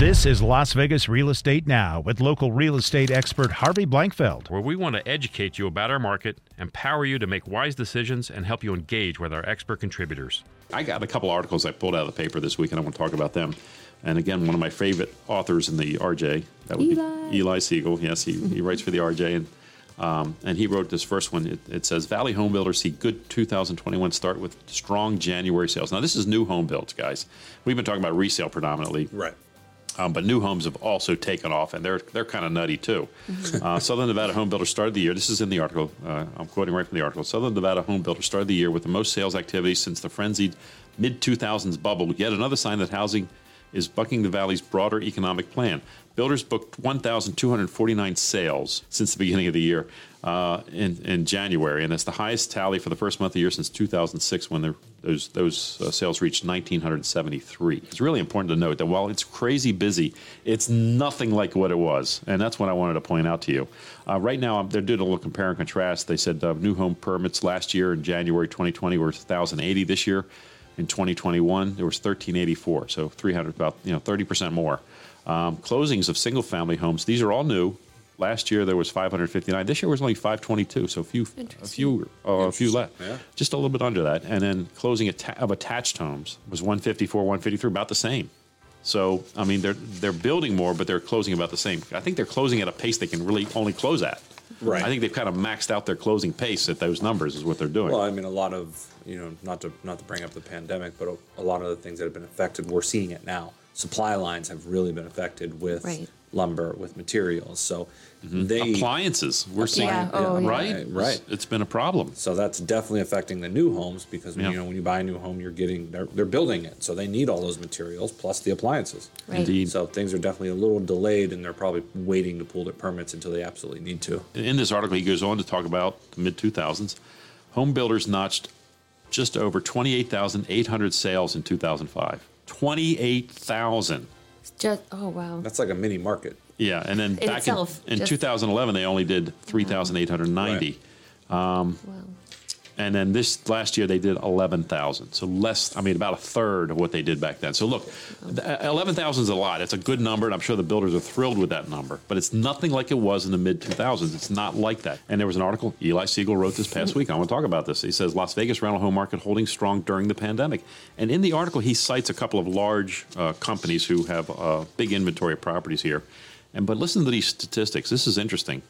This is Las Vegas Real Estate Now with local real estate expert Harvey Blankfeld. where we want to educate you about our market, empower you to make wise decisions, and help you engage with our expert contributors. I got a couple articles I pulled out of the paper this week, and I want to talk about them. And again, one of my favorite authors in the RJ, that would Eli. be Eli Segall. Yes, he, he writes for the RJ, and um, and he wrote this first one. It, it says Valley home builders see good 2021 start with strong January sales. Now, this is new home builds, guys. We've been talking about resale predominantly, Right. Um, but new homes have also taken off, and they're they're kind of nutty too. Uh, Southern Nevada home builders started the year. This is in the article. Uh, I'm quoting right from the article. Southern Nevada home builders started the year with the most sales activity since the frenzied mid 2000s bubble. Yet another sign that housing is bucking the valley's broader economic plan. Builders booked 1,249 sales since the beginning of the year uh, in, in January, and that's the highest tally for the first month of the year since 2006 when those, those uh, sales reached 1,973. It's really important to note that while it's crazy busy, it's nothing like what it was, and that's what I wanted to point out to you. Uh, right now, they're doing a little compare and contrast. They said uh, new home permits last year in January 2020 were 1,080 this year. In 2021, there was 1384, so 300, about you know 30 percent more. Um, closings of single-family homes; these are all new. Last year there was 559. This year was only 522, so a few, a few, uh, a few left. Yeah. Just a little bit under that. And then closing atta- of attached homes was 154, 153, about the same. So I mean, they're they're building more, but they're closing about the same. I think they're closing at a pace they can really only close at. Right. I think they've kind of maxed out their closing pace at those numbers. Is what they're doing. Well, I mean, a lot of you know, not to not to bring up the pandemic, but a, a lot of the things that have been affected, we're seeing it now. Supply lines have really been affected with Right. lumber, with materials. So Mm-hmm. they Appliances, we're seeing, Yeah, oh, yeah. right? Right, right. It's been a problem. So that's definitely affecting the new homes because Yeah. you know when you buy a new home, you're getting they're, they're building it, so they need all those materials plus the appliances. Right. Indeed. So things are definitely a little delayed, and they're probably waiting to pull their permits until they absolutely need to. In this article, he goes on to talk about the mid 2000s. Home builders notched just over 28,800 sales in 2005. 28,000. It's just oh wow. That's like a mini market. Yeah, and then In back itself, in, in just- 2011, they only did 3,890. Um, wow. And then this last year they did 11,000. So less, I mean, about a third of what they did back then. So look, 11,000 is a lot. It's a good number, and I'm sure the builders are thrilled with that number. But it's nothing like it was in the mid 2000s. It's not like that. And there was an article Eli Segall wrote this past week. I want to talk about this. He says Las Vegas rental home market holding strong during the pandemic. And in the article, he cites a couple of large uh, companies who have a big inventory of properties here. And but listen to these statistics. This is interesting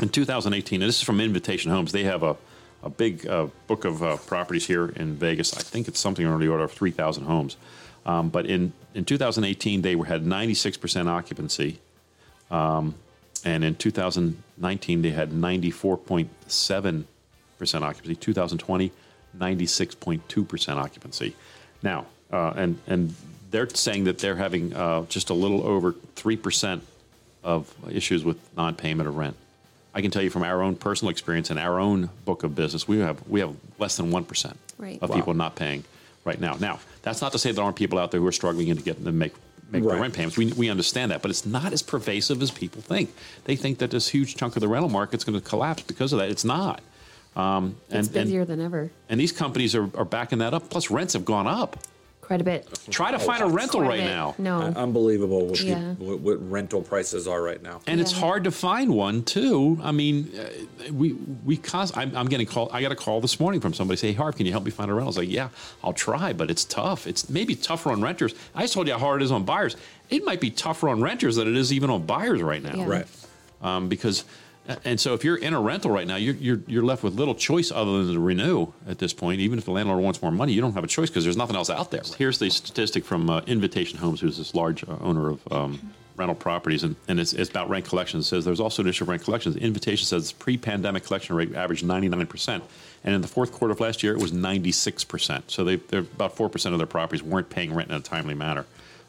in 2018, and this is from Invitation Homes, they have a, a big uh, book of uh, properties here in Vegas. I think it's something on the order of 3,000 homes. Um, but in, in 2018, they had 96% occupancy. Um, and in 2019, they had 94.7% occupancy. 2020, 96.2% occupancy. Now, uh, and, and they're saying that they're having uh, just a little over 3% of issues with non-payment of rent. I can tell you from our own personal experience and our own book of business, we have we have less than one percent Right. of Wow. people not paying right now. Now, that's not to say there aren't people out there who are struggling to get to make make their rent payments. We we understand that, but it's not as pervasive as people think. They think that this huge chunk of the rental market's going to collapse because of that. It's not. Um, It's and, and busier than ever. and these companies are, are backing that up. Plus, rents have gone up. Quite a bit. Try to find a rental Quite a right bit. now. No. Unbelievable what, Yeah. people, what, what rental prices are right now. and it's Yeah. hard to find one too. I mean, uh, we we const- I'm, I'm getting called. I got a call this morning from somebody say, "Hey, Harv, can you help me find a rental?" I was like, "Yeah, I'll try, but it's tough. It's maybe tougher on renters. I just told you how hard it is on buyers. It might be tougher on renters than it is even on buyers right now, Yeah. Right. um, because." And so, if you're in a rental right now, you're, you're you're left with little choice other than to renew at this point. Even if the landlord wants more money, you don't have a choice because there's nothing else out there. Here's the statistic from uh, Invitation Homes, who's this large uh, owner of um, rental properties, and, and it's, it's about rent collections. It says there's also an issue of rent collections. Invitation says pre-pandemic collection rate averaged 99%, and in the fourth quarter of last year, it was 96%. So they, they're about 4% of their properties weren't paying rent in a timely manner.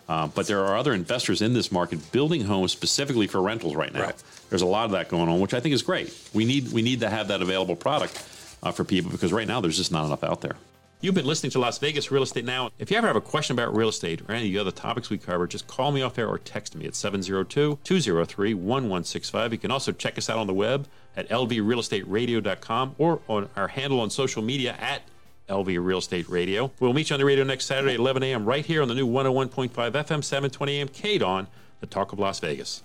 Uh, but there are other investors in this market building homes specifically for rentals right now. Right. There's a lot of that going on, which I think is great. We need we need to have that available product uh, for people because right now there's just not enough out there. You've been listening to Las Vegas Real Estate Now. If you ever have a question about real estate or any of the other topics we cover, just call me off air or text me at 702 203 1165. You can also check us out on the web at lvrealestateradio.com or on our handle on social media at LV Real Estate Radio. We'll meet you on the radio next Saturday at 11 a.m. right here on the new 101.5 FM 720 AM KDON, the talk of Las Vegas.